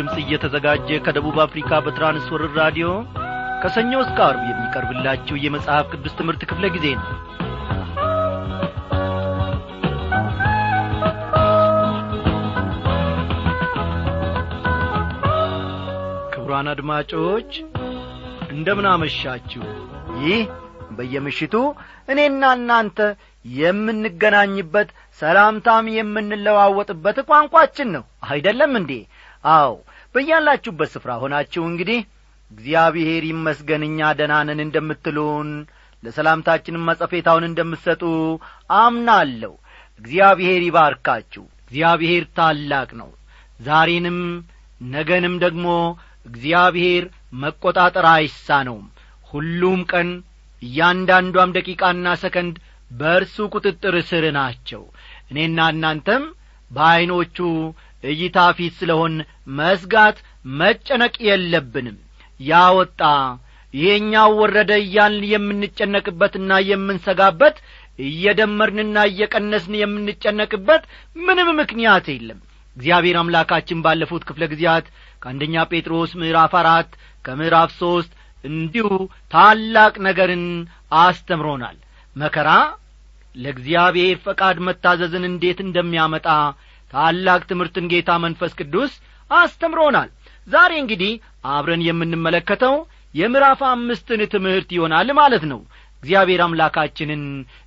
ድምፅ እየተዘጋጀ ከደቡብ አፍሪካ በትራንስወርር ራዲዮ ከሰኞ እስከ አርብ የሚቀርብላችሁ የመጽሐፍ ቅዱስ ትምህርት ክፍለ ጊዜ ነው። ክቡራን አድማጮች እንደምን አመሻችሁ? ይህ በየምሽቱ እኔና እናንተ የምንገናኝበት ሰላምታም የምንለዋወጥበት ቋንቋችን ነው። አይደለም እንዴ? አዎ በያላችሁበት ስፍራ ሆናችሁ እንግዲህ እግዚአብሔር ይመስገን እኛ ደናንን እንደምትሉን ለሰላምታችንም መጸፌታውን እንደምትሰጡ አምናለሁ። እግዚአብሔር ይባርካችሁ። እግዚአብሔር ታላቅ ነው። ዛሬንም ነገንም ደግሞ እግዚአብሔር መቈጣጠር አይሳነውም። ሁሉም ቀን እያንዳንዷም ደቂቃና ሰከንድ በእርሱ ቁጥጥር ስር ናቸው። እኔና እናንተም በዐይኖቹ እይታ ፊት ስለሆን መስጋት መጨነቅ የለብንም። ያወጣ ይሄኛው ወረደ እያልን የምንጨነቅበትና የምንሰጋበት እየደመርንና እየቀነስን የምንጨነቅበት ምንም ምክንያት የለም። እግዚአብሔር አምላካችን ባለፉት ክፍለ ጊዜያት ከአንደኛ ጴጥሮስ ምዕራፍ አራት ከምዕራፍ ሦስት እንዲሁ ታላቅ ነገርን አስተምሮናል። መከራ ለእግዚአብሔር ፈቃድ መታዘዝን እንዴት እንደሚያመጣ ታላቅ ትምህርትን ጌታ መንፈስ ቅዱስ አስተምሮናል። ዛሬ እንግዲህ አብረን የምንመለከተው የምዕራፍ አምስትን ትምህርት ይሆናል ማለት ነው። እግዚአብሔር አምላካችንን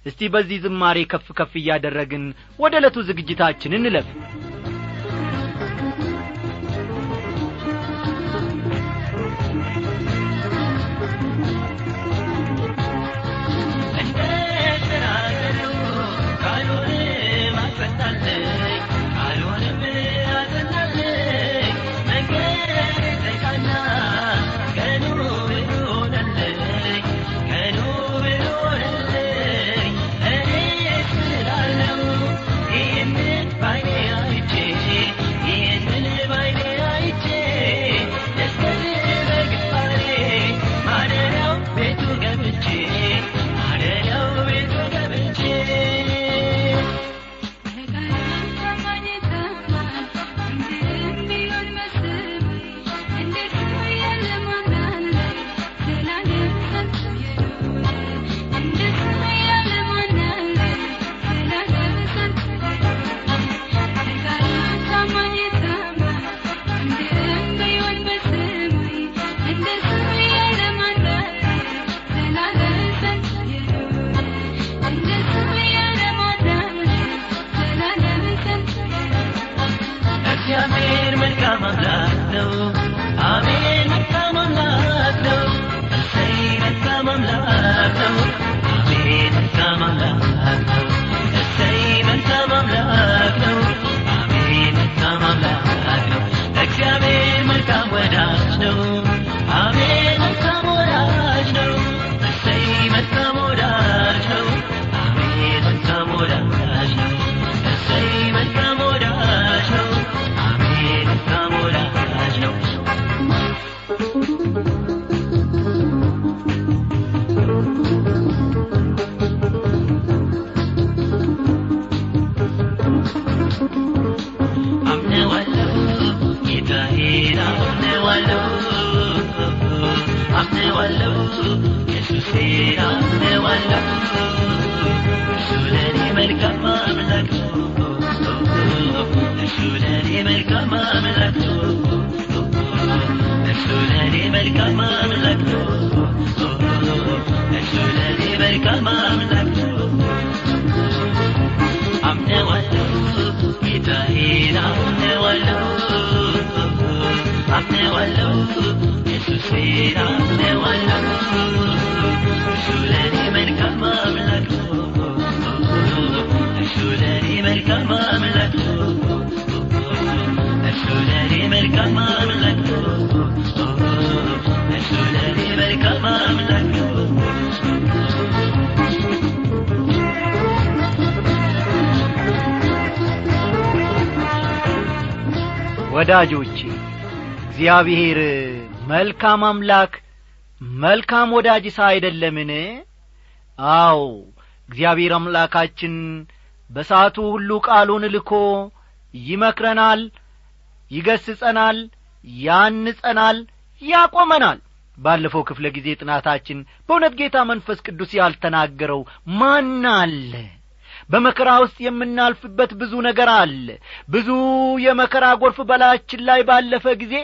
እስቲ በዚህ ዝማሬ ከፍ ከፍ እያደረግን ወደ ዕለቱ ዝግጅታችን እንለፍ ወዳጆቼ እግዚአብሔር መልካም አምላክ መልካም ወዳጅ አይደለምን? አው እግዚአብሔር አምላካችን በሰዓቱ ሁሉ ቃሉን ልኮ ይመክረናል ይገስጸናል ያንጸናል ያቆመናል። ባለፈው ክፍለ ጊዜ ጥናታችን በእውነት ጌታ መንፈስ ቅዱስ ያልተናገረው ማን አለ? በመከራ ውስጥ የምናልፍበት ብዙ ነገር አለ። ብዙ የመከራ ጐርፍ በላያችን ላይ ባለፈ ጊዜ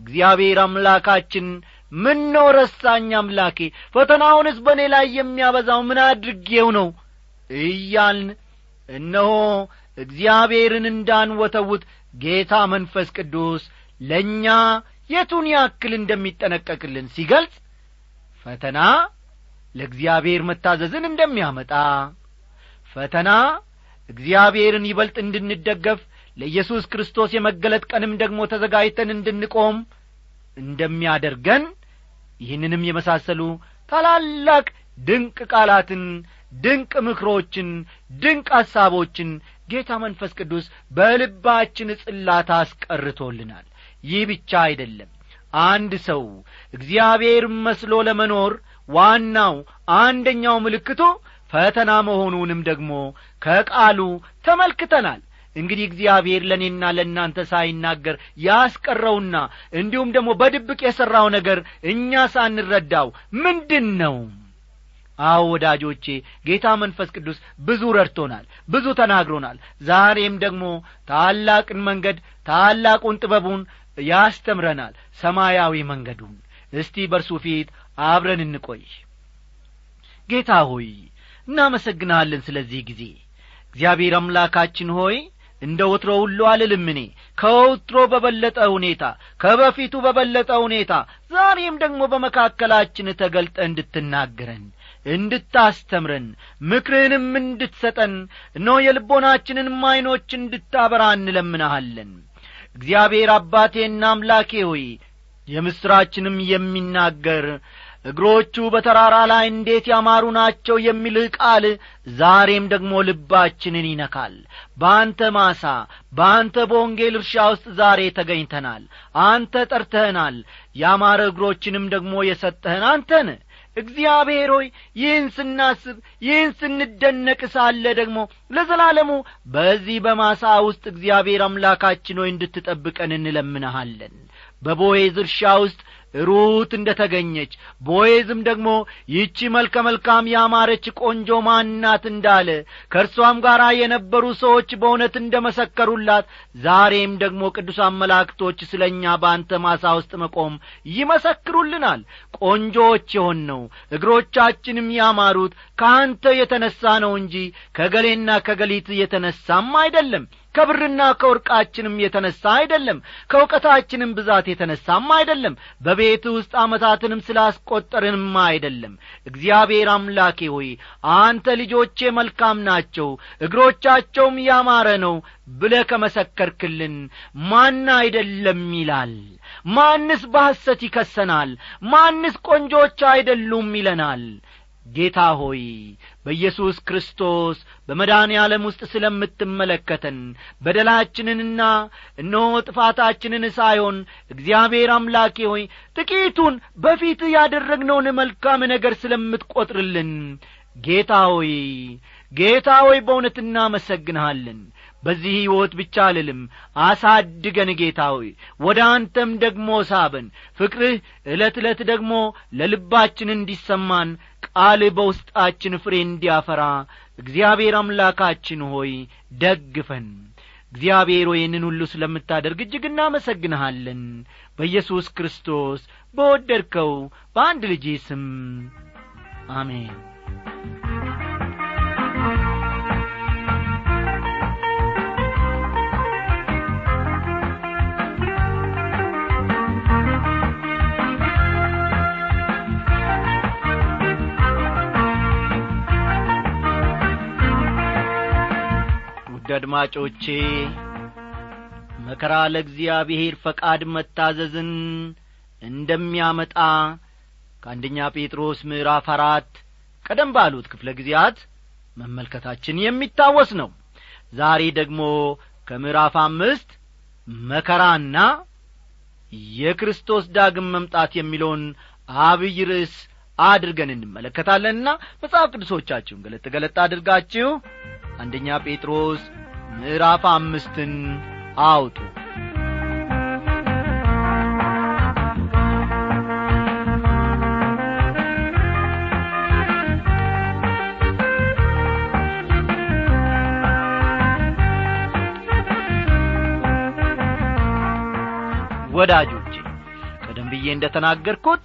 እግዚአብሔር አምላካችን ምን ነው ረሳኝ አምላኬ ፈተናውንስ በእኔ ላይ የሚያበዛው ምን አድርጌው ነው እያልን እነሆ እግዚአብሔርን እንዳንወተውት ጌታ መንፈስ ቅዱስ ለእኛ የቱን ያክል እንደሚጠነቀቅልን ሲገልጽ ፈተና ለእግዚአብሔር መታዘዝን እንደሚያመጣ ፈተና እግዚአብሔርን ይበልጥ እንድንደገፍ ለኢየሱስ ክርስቶስ የመገለጥ ቀንም ደግሞ ተዘጋጅተን እንድንቆም እንደሚያደርገን ይህንንም የመሳሰሉ ታላላቅ ድንቅ ቃላትን ድንቅ ምክሮችን ድንቅ ሐሳቦችን ጌታ መንፈስ ቅዱስ በልባችን ጽላት አስቀርቶልናል። ይህ ብቻ አይደለም። አንድ ሰው እግዚአብሔር መስሎ ለመኖር ዋናው አንደኛው ምልክቱ ፈተና መሆኑንም ደግሞ ከቃሉ ተመልክተናል። እንግዲህ እግዚአብሔር ለእኔና ለእናንተ ሳይናገር ያስቀረውና እንዲሁም ደግሞ በድብቅ የሠራው ነገር እኛ ሳንረዳው ምንድን ነው አዎ ወዳጆቼ ጌታ መንፈስ ቅዱስ ብዙ ረድቶናል ብዙ ተናግሮናል። ዛሬም ደግሞ ታላቅን መንገድ ታላቁን ጥበቡን ያስተምረናል ሰማያዊ መንገዱን። እስቲ በርሱ ፊት አብረን እንቆይ። ጌታ ሆይ እናመሰግንሃለን ስለዚህ ጊዜ። እግዚአብሔር አምላካችን ሆይ እንደ ወትሮ ሁሉ አልልም ከወትሮ በበለጠ ሁኔታ ከበፊቱ በበለጠ ሁኔታ ዛሬም ደግሞ በመካከላችን ተገልጠ እንድትናገረን እንድታስተምረን ምክርህንም እንድትሰጠን እነሆ የልቦናችንንም ዐይኖች እንድታበራ እንለምናሃለን እግዚአብሔር አባቴና አምላኬ ሆይ የምሥራችንም የሚናገር እግሮቹ በተራራ ላይ እንዴት ያማሩ ናቸው የሚልህ ቃል ዛሬም ደግሞ ልባችንን ይነካል። በአንተ ማሳ በአንተ በወንጌል እርሻ ውስጥ ዛሬ ተገኝተናል። አንተ ጠርተህናል ያማረ እግሮችንም ደግሞ የሰጠህን አንተን እግዚአብሔር ሆይ ይህን ስናስብ ይህን ስንደነቅ ሳለ ደግሞ ለዘላለሙ በዚህ በማሳ ውስጥ እግዚአብሔር አምላካችን ሆይ እንድትጠብቀን እንለምንሃለን። በቦዔዝ እርሻ ውስጥ ሩት እንደ ተገኘች ቦዔዝም ደግሞ ይህቺ መልከ መልካም ያማረች ቆንጆ ማናት እንዳለ ከእርሷም ጋር የነበሩ ሰዎች በእውነት እንደ መሰከሩላት ዛሬም ደግሞ ቅዱሳን መላእክቶች ስለ እኛ በአንተ ማሳ ውስጥ መቆም ይመሰክሩልናል። ቆንጆዎች የሆን ነው እግሮቻችንም ያማሩት ከአንተ የተነሣ ነው እንጂ ከገሌና ከገሊት የተነሳም አይደለም ከብርና ከወርቃችንም የተነሣ አይደለም ከእውቀታችንም ብዛት የተነሣም አይደለም በቤት ውስጥ ዓመታትንም ስላስቈጠርንም አይደለም። እግዚአብሔር አምላኬ ሆይ አንተ ልጆቼ መልካም ናቸው እግሮቻቸውም ያማረ ነው ብለ ከመሰከርክልን ማን አይደለም ይላል። ማንስ በሐሰት ይከሰናል? ማንስ ቆንጆች አይደሉም ይለናል ጌታ ሆይ በኢየሱስ ክርስቶስ በመድኃኔ ዓለም ውስጥ ስለምትመለከተን በደላችንንና እነሆ ጥፋታችንን ሳይሆን እግዚአብሔር አምላኬ ሆይ ጥቂቱን በፊት ያደረግነውን መልካም ነገር ስለምትቈጥርልን ጌታ ሆይ ጌታ ሆይ በእውነት እናመሰግንሃለን። በዚህ ሕይወት ብቻ አልልም አሳድገን ጌታ ሆይ። ወደ አንተም ደግሞ ሳበን ፍቅርህ ዕለት ዕለት ደግሞ ለልባችን እንዲሰማን ቃል በውስጣችን ፍሬ እንዲያፈራ እግዚአብሔር አምላካችን ሆይ ደግፈን። እግዚአብሔር ይህንን ሁሉ ስለምታደርግ እጅግ እናመሰግንሃለን። በኢየሱስ ክርስቶስ በወደድከው በአንድ ልጅ ስም አሜን አድማጮቼ መከራ ለእግዚአብሔር ፈቃድ መታዘዝን እንደሚያመጣ ከአንደኛ ጴጥሮስ ምዕራፍ አራት ቀደም ባሉት ክፍለ ጊዜያት መመልከታችን የሚታወስ ነው። ዛሬ ደግሞ ከምዕራፍ አምስት መከራና የክርስቶስ ዳግም መምጣት የሚለውን አብይ ርዕስ አድርገን እንመለከታለንና መጽሐፍ ቅዱሶቻችሁን ገለጥ ገለጥ አድርጋችሁ አንደኛ ጴጥሮስ ምዕራፍ አምስትን አውጡ። ወዳጆቼ ቀደም ብዬ እንደ ተናገርኩት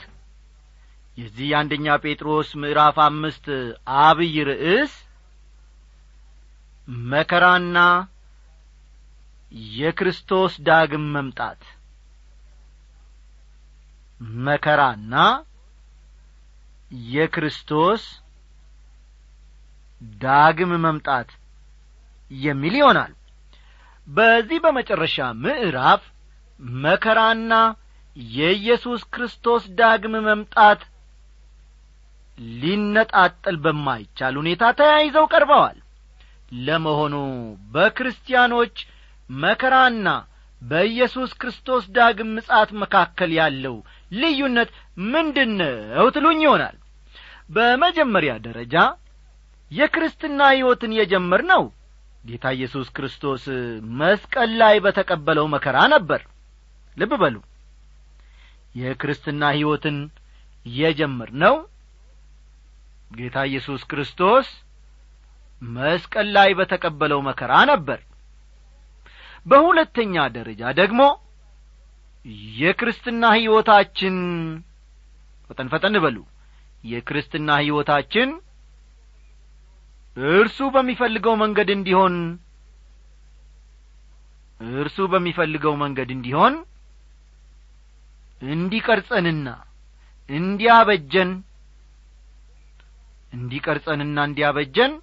የዚህ የአንደኛ ጴጥሮስ ምዕራፍ አምስት አብይ ርዕስ መከራና የክርስቶስ ዳግም መምጣት። መከራና የክርስቶስ ዳግም መምጣት የሚል ይሆናል። በዚህ በመጨረሻ ምዕራፍ መከራና የኢየሱስ ክርስቶስ ዳግም መምጣት ሊነጣጠል በማይቻል ሁኔታ ተያይዘው ቀርበዋል ለመሆኑ በክርስቲያኖች መከራና በኢየሱስ ክርስቶስ ዳግም ምጻት መካከል ያለው ልዩነት ምንድን ነው ትሉኝ ይሆናል። በመጀመሪያ ደረጃ የክርስትና ሕይወትን የጀመር ነው ጌታ ኢየሱስ ክርስቶስ መስቀል ላይ በተቀበለው መከራ ነበር። ልብ በሉ። የክርስትና ሕይወትን የጀመር ነው ጌታ ኢየሱስ ክርስቶስ መስቀል ላይ በተቀበለው መከራ ነበር። በሁለተኛ ደረጃ ደግሞ የክርስትና ሕይወታችን ፈጠን ፈጠን በሉ። የክርስትና ሕይወታችን እርሱ በሚፈልገው መንገድ እንዲሆን እርሱ በሚፈልገው መንገድ እንዲሆን እንዲቀርጸንና እንዲያበጀን እንዲቀርጸንና እንዲያበጀን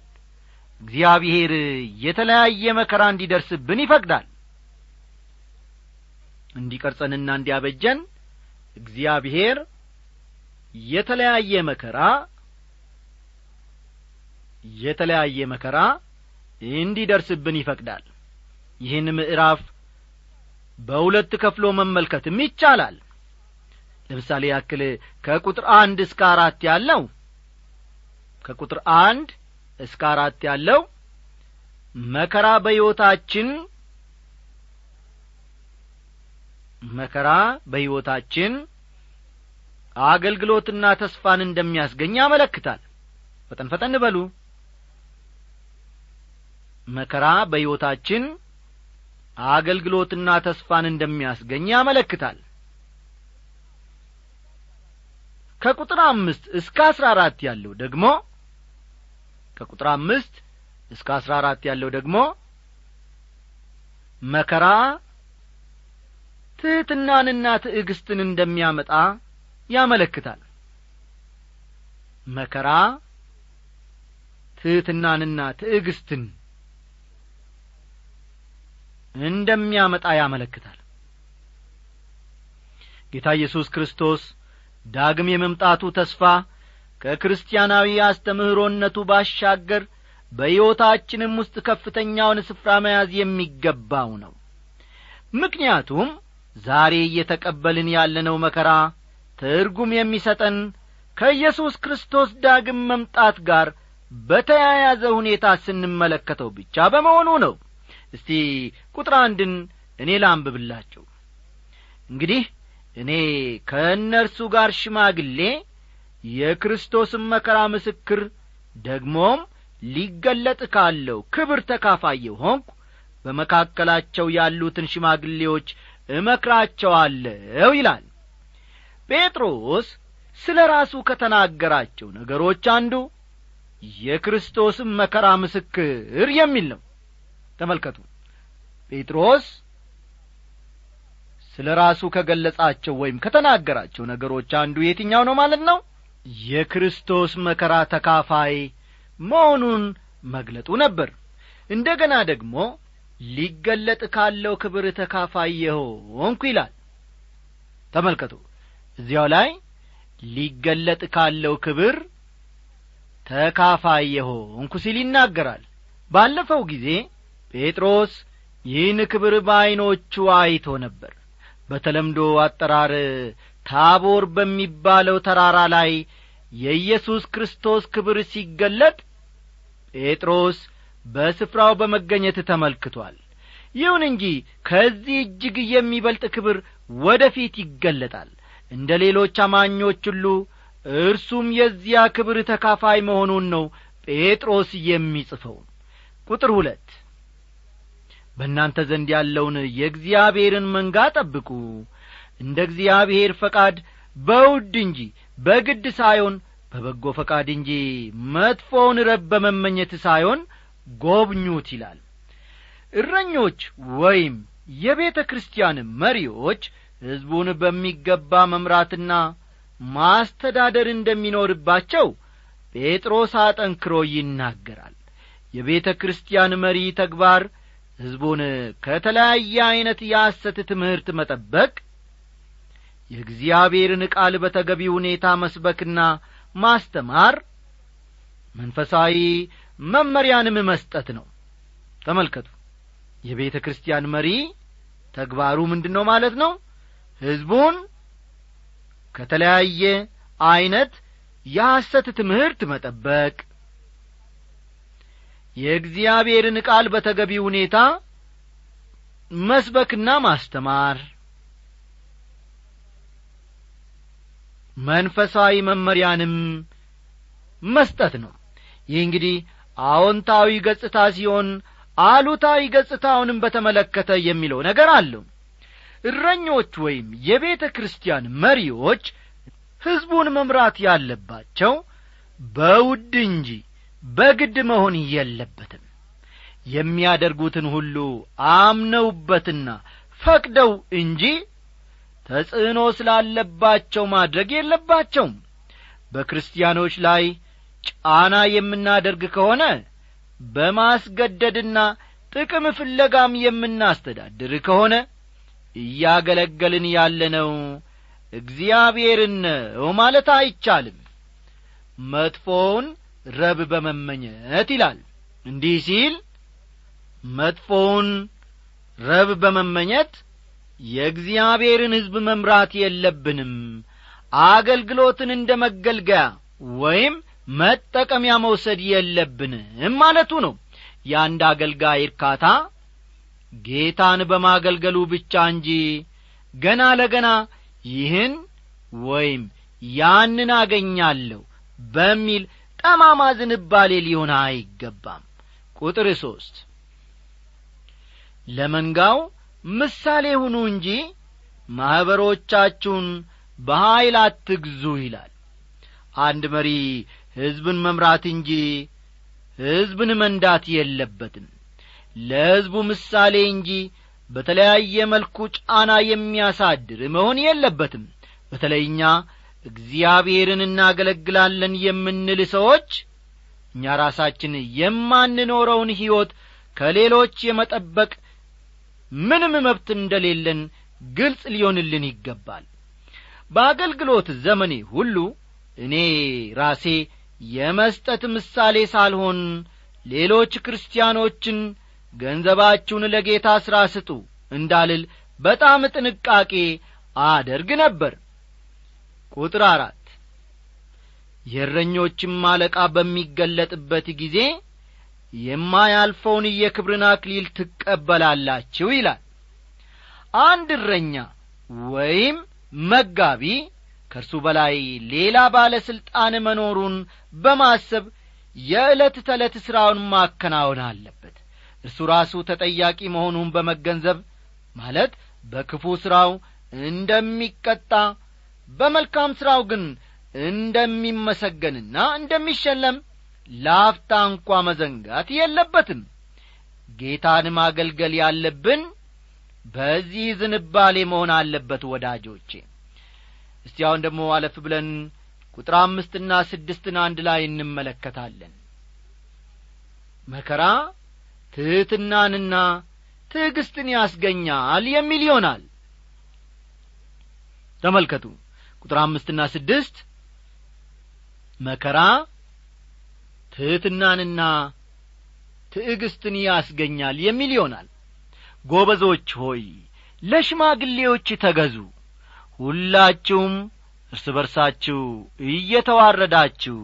እግዚአብሔር የተለያየ መከራ እንዲደርስብን ይፈቅዳል። እንዲቀርጸንና እንዲያበጀን እግዚአብሔር የተለያየ መከራ የተለያየ መከራ እንዲደርስብን ይፈቅዳል። ይህን ምዕራፍ በሁለት ከፍሎ መመልከትም ይቻላል። ለምሳሌ ያክል ከቁጥር አንድ እስከ አራት ያለው ከቁጥር አንድ እስከ አራት ያለው መከራ በሕይወታችን መከራ በሕይወታችን አገልግሎትና ተስፋን እንደሚያስገኝ ያመለክታል። ፈጠን ፈጠን በሉ። መከራ በሕይወታችን አገልግሎትና ተስፋን እንደሚያስገኝ ያመለክታል። ከቁጥር አምስት እስከ አስራ አራት ያለው ደግሞ ከቁጥር አምስት እስከ አስራ አራት ያለው ደግሞ መከራ ትሕትናንና ትዕግስትን እንደሚያመጣ ያመለክታል። መከራ ትሕትናንና ትዕግስትን እንደሚያመጣ ያመለክታል። ጌታ ኢየሱስ ክርስቶስ ዳግም የመምጣቱ ተስፋ ከክርስቲያናዊ አስተምህሮነቱ ባሻገር በሕይወታችንም ውስጥ ከፍተኛውን ስፍራ መያዝ የሚገባው ነው። ምክንያቱም ዛሬ እየተቀበልን ያለነው መከራ ትርጉም የሚሰጠን ከኢየሱስ ክርስቶስ ዳግም መምጣት ጋር በተያያዘ ሁኔታ ስንመለከተው ብቻ በመሆኑ ነው። እስቲ ቁጥር አንድን እኔ ላንብብላችሁ። እንግዲህ እኔ ከእነርሱ ጋር ሽማግሌ የክርስቶስን መከራ ምስክር ደግሞም ሊገለጥ ካለው ክብር ተካፋየው ሆንኩ በመካከላቸው ያሉትን ሽማግሌዎች እመክራቸዋለሁ ይላል። ጴጥሮስ ስለ ራሱ ከተናገራቸው ነገሮች አንዱ የክርስቶስን መከራ ምስክር የሚል ነው። ተመልከቱ። ጴጥሮስ ስለ ራሱ ከገለጻቸው ወይም ከተናገራቸው ነገሮች አንዱ የትኛው ነው ማለት ነው የክርስቶስ መከራ ተካፋይ መሆኑን መግለጡ ነበር። እንደ ገና ደግሞ ሊገለጥ ካለው ክብር ተካፋይ የሆንኩ ይላል። ተመልከቱ እዚያው ላይ ሊገለጥ ካለው ክብር ተካፋይ የሆንኩ ሲል ይናገራል። ባለፈው ጊዜ ጴጥሮስ ይህን ክብር በዐይኖቹ አይቶ ነበር። በተለምዶ አጠራር ታቦር በሚባለው ተራራ ላይ የኢየሱስ ክርስቶስ ክብር ሲገለጥ ጴጥሮስ በስፍራው በመገኘት ተመልክቷል። ይሁን እንጂ ከዚህ እጅግ የሚበልጥ ክብር ወደ ፊት ይገለጣል። እንደ ሌሎች አማኞች ሁሉ እርሱም የዚያ ክብር ተካፋይ መሆኑን ነው ጴጥሮስ የሚጽፈው። ቁጥር ሁለት በእናንተ ዘንድ ያለውን የእግዚአብሔርን መንጋ ጠብቁ እንደ እግዚአብሔር ፈቃድ በውድ እንጂ በግድ ሳይሆን በበጎ ፈቃድ እንጂ መጥፎውን ረብ በመመኘት ሳይሆን ጐብኙት ይላል። እረኞች ወይም የቤተ ክርስቲያን መሪዎች ሕዝቡን በሚገባ መምራትና ማስተዳደር እንደሚኖርባቸው ጴጥሮስ አጠንክሮ ይናገራል። የቤተ ክርስቲያን መሪ ተግባር ሕዝቡን ከተለያየ ዐይነት የሐሰት ትምህርት መጠበቅ የእግዚአብሔርን ቃል በተገቢ ሁኔታ መስበክና ማስተማር መንፈሳዊ መመሪያንም መስጠት ነው። ተመልከቱ። የቤተ ክርስቲያን መሪ ተግባሩ ምንድን ነው ማለት ነው? ሕዝቡን ከተለያየ ዐይነት የሐሰት ትምህርት መጠበቅ። የእግዚአብሔርን ቃል በተገቢ ሁኔታ መስበክና ማስተማር መንፈሳዊ መመሪያንም መስጠት ነው። ይህ እንግዲህ አዎንታዊ ገጽታ ሲሆን አሉታዊ ገጽታውንም በተመለከተ የሚለው ነገር አለው። እረኞች ወይም የቤተ ክርስቲያን መሪዎች ሕዝቡን መምራት ያለባቸው በውድ እንጂ በግድ መሆን የለበትም። የሚያደርጉትን ሁሉ አምነውበትና ፈቅደው እንጂ ተጽዕኖ ስላለባቸው ማድረግ የለባቸውም። በክርስቲያኖች ላይ ጫና የምናደርግ ከሆነ በማስገደድና ጥቅም ፍለጋም የምናስተዳድር ከሆነ እያገለገልን ያለነው እግዚአብሔርን ማለት አይቻልም። መጥፎውን ረብ በመመኘት ይላል። እንዲህ ሲል መጥፎውን ረብ በመመኘት የእግዚአብሔርን ሕዝብ መምራት የለብንም። አገልግሎትን እንደ መገልገያ ወይም መጠቀሚያ መውሰድ የለብንም ማለቱ ነው። የአንድ አገልጋይ እርካታ ጌታን በማገልገሉ ብቻ እንጂ ገና ለገና ይህን ወይም ያንን አገኛለሁ በሚል ጠማማ ዝንባሌ ሊሆን አይገባም። ቁጥር ሦስት ለመንጋው ምሳሌ ሁኑ እንጂ ማኅበሮቻችሁን በኀይል አትግዙ ይላል። አንድ መሪ ሕዝብን መምራት እንጂ ሕዝብን መንዳት የለበትም። ለሕዝቡ ምሳሌ እንጂ በተለያየ መልኩ ጫና የሚያሳድር መሆን የለበትም። በተለይ እኛ እግዚአብሔርን እናገለግላለን የምንል ሰዎች እኛ ራሳችን የማንኖረውን ሕይወት ከሌሎች የመጠበቅ ምንም መብት እንደሌለን ግልጽ ሊሆንልን ይገባል። በአገልግሎት ዘመኔ ሁሉ እኔ ራሴ የመስጠት ምሳሌ ሳልሆን ሌሎች ክርስቲያኖችን ገንዘባችሁን ለጌታ ሥራ ስጡ እንዳልል በጣም ጥንቃቄ አደርግ ነበር። ቁጥር አራት የእረኞችም አለቃ በሚገለጥበት ጊዜ የማያልፈውን የክብርን አክሊል ትቀበላላችሁ ይላል። አንድ እረኛ ወይም መጋቢ ከእርሱ በላይ ሌላ ባለ ሥልጣን መኖሩን በማሰብ የዕለት ተዕለት ሥራውን ማከናወን አለበት። እርሱ ራሱ ተጠያቂ መሆኑን በመገንዘብ ማለት በክፉ ሥራው እንደሚቀጣ በመልካም ሥራው ግን እንደሚመሰገንና እንደሚሸለም ላፍታ እንኳ መዘንጋት የለበትም። ጌታን ማገልገል ያለብን በዚህ ዝንባሌ መሆን አለበት ወዳጆቼ። እስቲ ደግሞ አለፍ ብለን ቁጥር አምስትና ስድስትን አንድ ላይ እንመለከታለን። መከራ ትሕትናንና ትዕግስትን ያስገኛል የሚል ይሆናል። ተመልከቱ። ቁጥር አምስትና ስድስት መከራ ትሕትናንና ትዕግስትን ያስገኛል የሚል ይሆናል። ጐበዞች ሆይ ለሽማግሌዎች ተገዙ። ሁላችሁም እርስ በርሳችሁ እየተዋረዳችሁ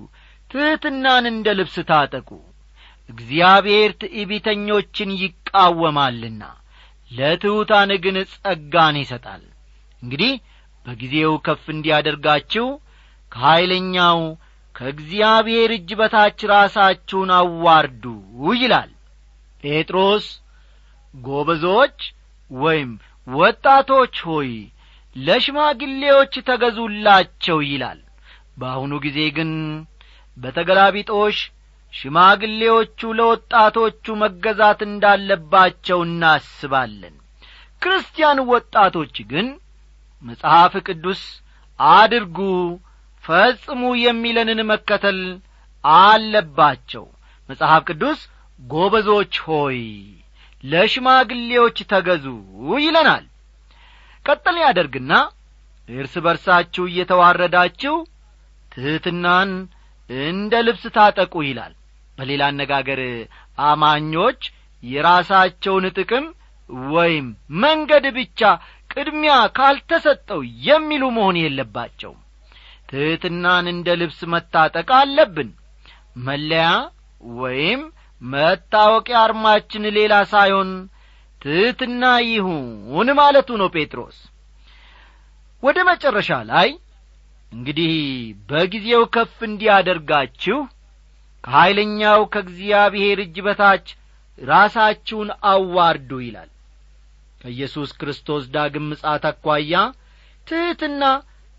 ትሕትናን እንደ ልብስ ታጠቁ። እግዚአብሔር ትዕቢተኞችን ይቃወማልና ለትሑታን ግን ጸጋን ይሰጣል። እንግዲህ በጊዜው ከፍ እንዲያደርጋችሁ ከኀይለኛው ከእግዚአብሔር እጅ በታች ራሳችሁን አዋርዱ ይላል። ጴጥሮስ ጐበዞች ወይም ወጣቶች ሆይ ለሽማግሌዎች ተገዙላቸው ይላል። በአሁኑ ጊዜ ግን በተገላቢጦሽ ሽማግሌዎቹ ለወጣቶቹ መገዛት እንዳለባቸው እናስባለን። ክርስቲያን ወጣቶች ግን መጽሐፍ ቅዱስ አድርጉ ፈጽሙ የሚለንን መከተል አለባቸው። መጽሐፍ ቅዱስ ጐበዞች ሆይ ለሽማግሌዎች ተገዙ ይለናል። ቀጠል ያደርግና እርስ በርሳችሁ እየተዋረዳችሁ ትሕትናን እንደ ልብስ ታጠቁ ይላል። በሌላ አነጋገር አማኞች የራሳቸውን ጥቅም ወይም መንገድ ብቻ ቅድሚያ ካልተሰጠው የሚሉ መሆን የለባቸውም ትሕትናን እንደ ልብስ መታጠቅ አለብን። መለያ ወይም መታወቂያ አርማችን ሌላ ሳይሆን ትሕትና ይሁን ማለቱ ነው ጴጥሮስ። ወደ መጨረሻ ላይ እንግዲህ በጊዜው ከፍ እንዲያደርጋችሁ ከኀይለኛው ከእግዚአብሔር እጅ በታች ራሳችሁን አዋርዱ ይላል። ከኢየሱስ ክርስቶስ ዳግም ምጻት አኳያ ትሕትና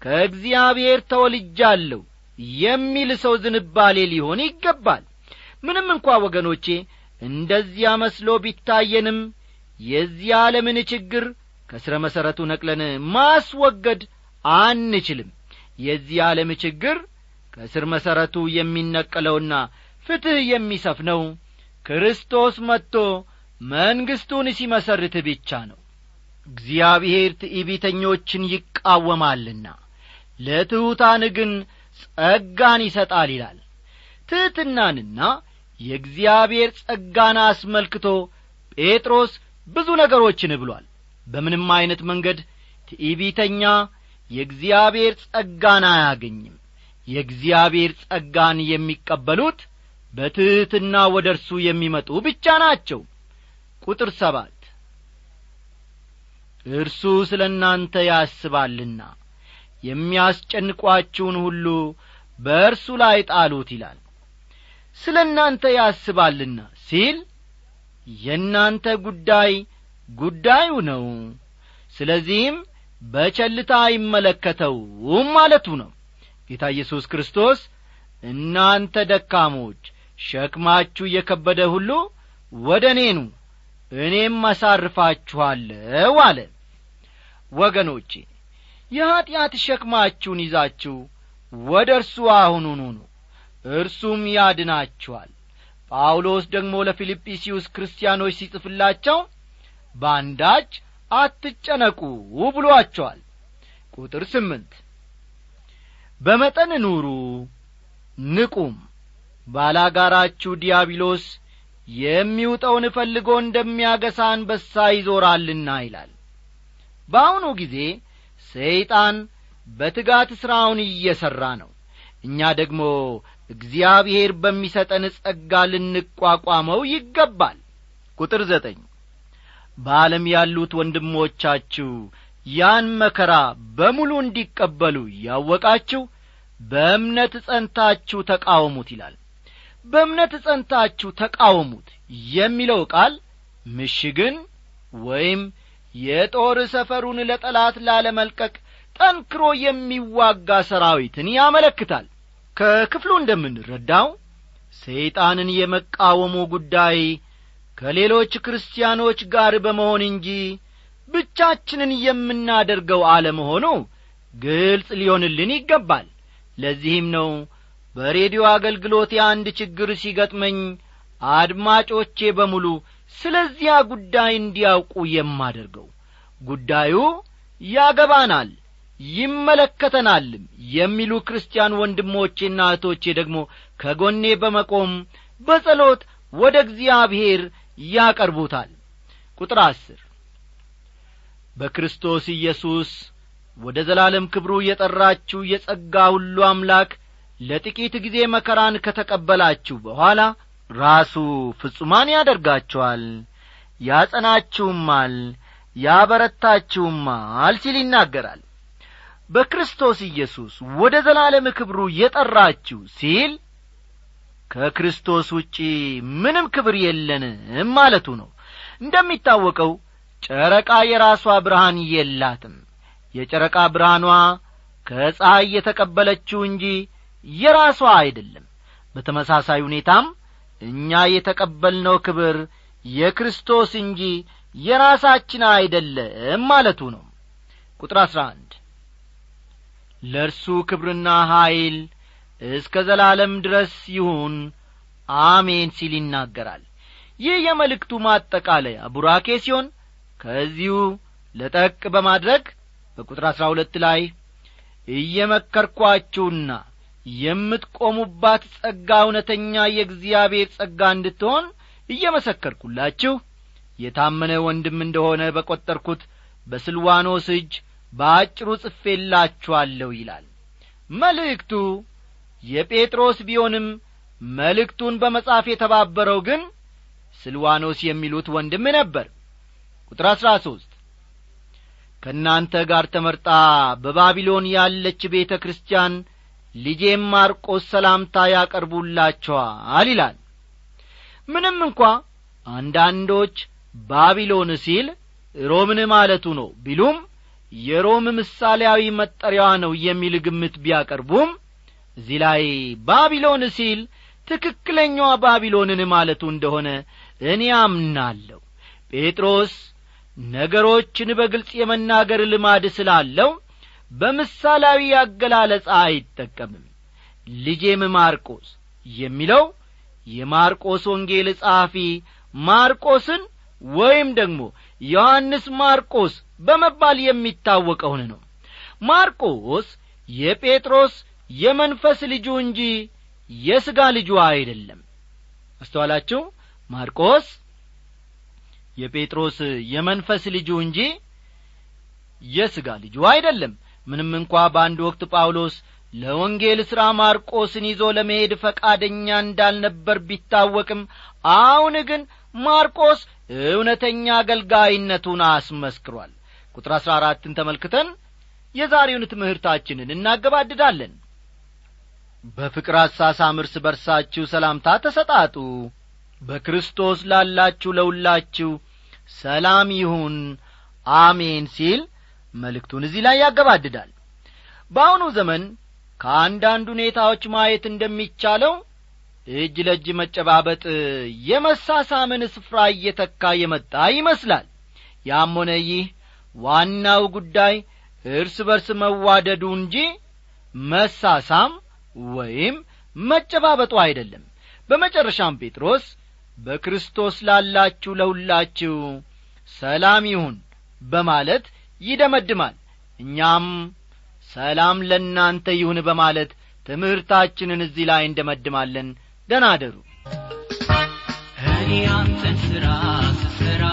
ከእግዚአብሔር ተወልጃለሁ የሚል ሰው ዝንባሌ ሊሆን ይገባል። ምንም እንኳ ወገኖቼ እንደዚያ መስሎ ቢታየንም የዚህ ዓለምን ችግር ከሥረ መሠረቱ ነቅለን ማስወገድ አንችልም። የዚህ ዓለም ችግር ከስር መሠረቱ የሚነቀለውና ፍትሕ የሚሰፍነው ክርስቶስ መጥቶ መንግሥቱን ሲመሰርት ብቻ ነው። እግዚአብሔር ትዕቢተኞችን ይቃወማልና ለትሑታን ግን ጸጋን ይሰጣል ይላል። ትሕትናንና የእግዚአብሔር ጸጋን አስመልክቶ ጴጥሮስ ብዙ ነገሮችን ብሏል። በምንም ዐይነት መንገድ ትዕቢተኛ የእግዚአብሔር ጸጋን አያገኝም። የእግዚአብሔር ጸጋን የሚቀበሉት በትሕትና ወደ እርሱ የሚመጡ ብቻ ናቸው። ቁጥር ሰባት። እርሱ ስለ እናንተ ያስባልና የሚያስጨንቋችሁን ሁሉ በእርሱ ላይ ጣሉት ይላል። ስለ እናንተ ያስባልና ሲል የእናንተ ጉዳይ ጉዳዩ ነው። ስለዚህም በቸልታ አይመለከተውም ማለቱ ነው። ጌታ ኢየሱስ ክርስቶስ እናንተ ደካሞች ሸክማችሁ የከበደ ሁሉ ወደ እኔኑ እኔም አሳርፋችኋለሁ አለ። ወገኖቼ የኀጢአት ሸክማችሁን ይዛችሁ ወደ እርሱ አሁኑኑ እርሱም ያድናችኋል። ጳውሎስ ደግሞ ለፊልጵስዩስ ክርስቲያኖች ሲጽፍላቸው በአንዳች አትጨነቁ ብሎአቸዋል ቁጥር ስምንት በመጠን ኑሩ ንቁም። ባላጋራችሁ ዲያብሎስ የሚውጠውን ፈልጎ እንደሚያገሳ አንበሳ ይዞራልና ይላል። በአሁኑ ጊዜ ሰይጣን በትጋት ሥራውን እየሠራ ነው። እኛ ደግሞ እግዚአብሔር በሚሰጠን ጸጋ ልንቋቋመው ይገባል። ቁጥር ዘጠኝ በዓለም ያሉት ወንድሞቻችሁ ያን መከራ በሙሉ እንዲቀበሉ እያወቃችሁ በእምነት ጸንታችሁ ተቃወሙት ይላል። በእምነት ጸንታችሁ ተቃወሙት የሚለው ቃል ምሽግን ወይም የጦር ሰፈሩን ለጠላት ላለመልቀቅ ጠንክሮ የሚዋጋ ሰራዊትን ያመለክታል። ከክፍሉ እንደምንረዳው ሰይጣንን የመቃወሙ ጉዳይ ከሌሎች ክርስቲያኖች ጋር በመሆን እንጂ ብቻችንን የምናደርገው አለመሆኑ ግልጽ ሊሆንልን ይገባል። ለዚህም ነው በሬዲዮ አገልግሎቴ አንድ ችግር ሲገጥመኝ አድማጮቼ በሙሉ ስለዚያ ጉዳይ እንዲያውቁ የማደርገው። ጉዳዩ ያገባናል ይመለከተናልም የሚሉ ክርስቲያን ወንድሞቼና እህቶቼ ደግሞ ከጎኔ በመቆም በጸሎት ወደ እግዚአብሔር ያቀርቡታል። ቁጥር አስር በክርስቶስ ኢየሱስ ወደ ዘላለም ክብሩ የጠራችሁ የጸጋ ሁሉ አምላክ ለጥቂት ጊዜ መከራን ከተቀበላችሁ በኋላ ራሱ ፍጹማን ያደርጋችኋል ያጸናችሁማል ያበረታችሁማል ሲል ይናገራል። በክርስቶስ ኢየሱስ ወደ ዘላለም ክብሩ የጠራችሁ ሲል ከክርስቶስ ውጪ ምንም ክብር የለንም ማለቱ ነው። እንደሚታወቀው ጨረቃ የራሷ ብርሃን የላትም። የጨረቃ ብርሃኗ ከፀሐይ የተቀበለችው እንጂ የራሷ አይደለም። በተመሳሳይ ሁኔታም እኛ የተቀበልነው ክብር የክርስቶስ እንጂ የራሳችን አይደለም ማለቱ ነው። ቁጥር አሥራ አንድ ለእርሱ ክብርና ኀይል እስከ ዘላለም ድረስ ይሁን አሜን ሲል ይናገራል። ይህ የመልእክቱ ማጠቃለያ ቡራኬ ሲሆን ከዚሁ ለጠቅ በማድረግ በቁጥር አሥራ ሁለት ላይ እየመከርኳችሁና የምትቆሙባት ጸጋ እውነተኛ የእግዚአብሔር ጸጋ እንድትሆን እየመሰከርኩላችሁ። የታመነ ወንድም እንደሆነ በቈጠርኩት በስልዋኖስ እጅ በአጭሩ ጽፌላችኋለሁ ይላል። መልእክቱ የጴጥሮስ ቢሆንም መልእክቱን በመጻፍ የተባበረው ግን ስልዋኖስ የሚሉት ወንድም ነበር። ቁጥር አሥራ ሦስት ከእናንተ ጋር ተመርጣ በባቢሎን ያለች ቤተ ክርስቲያን ልጄም ማርቆስ ሰላምታ ያቀርቡላቸዋል ይላል። ምንም እንኳ አንዳንዶች ባቢሎን ሲል ሮምን ማለቱ ነው ቢሉም የሮም ምሳሌያዊ መጠሪያዋ ነው የሚል ግምት ቢያቀርቡም እዚህ ላይ ባቢሎን ሲል ትክክለኛዋ ባቢሎንን ማለቱ እንደሆነ እኔ አምናለሁ። ጴጥሮስ ነገሮችን በግልጽ የመናገር ልማድ ስላለው በምሳሌያዊ አገላለጻ አይጠቀምም። ልጄም ማርቆስ የሚለው የማርቆስ ወንጌል ጸሐፊ ማርቆስን ወይም ደግሞ ዮሐንስ ማርቆስ በመባል የሚታወቀውን ነው። ማርቆስ የጴጥሮስ የመንፈስ ልጁ እንጂ የሥጋ ልጁ አይደለም። አስተዋላችሁ? ማርቆስ የጴጥሮስ የመንፈስ ልጁ እንጂ የሥጋ ልጁ አይደለም ምንም እንኳ በአንድ ወቅት ጳውሎስ ለወንጌል ሥራ ማርቆስን ይዞ ለመሄድ ፈቃደኛ እንዳልነበር ቢታወቅም አሁን ግን ማርቆስ እውነተኛ አገልጋይነቱን አስመስክሯል። ቁጥር አሥራ አራትን ተመልክተን የዛሬውን ትምህርታችንን እናገባድዳለን። በፍቅር አሳሳም እርስ በርሳችሁ ሰላምታ ተሰጣጡ። በክርስቶስ ላላችሁ ለሁላችሁ ሰላም ይሁን አሜን ሲል መልእክቱን እዚህ ላይ ያገባድዳል። በአሁኑ ዘመን ከአንዳንድ ሁኔታዎች ማየት እንደሚቻለው እጅ ለእጅ መጨባበጥ የመሳሳምን ስፍራ እየተካ የመጣ ይመስላል። ያም ሆነ ይህ ዋናው ጉዳይ እርስ በርስ መዋደዱ እንጂ መሳሳም ወይም መጨባበጡ አይደለም። በመጨረሻም ጴጥሮስ በክርስቶስ ላላችሁ ለሁላችሁ ሰላም ይሁን በማለት ይደመድማል። እኛም ሰላም ለእናንተ ይሁን በማለት ትምህርታችንን እዚህ ላይ እንደመድማለን። ደናደሩ እኔ አንተን ሥራ ስሠራ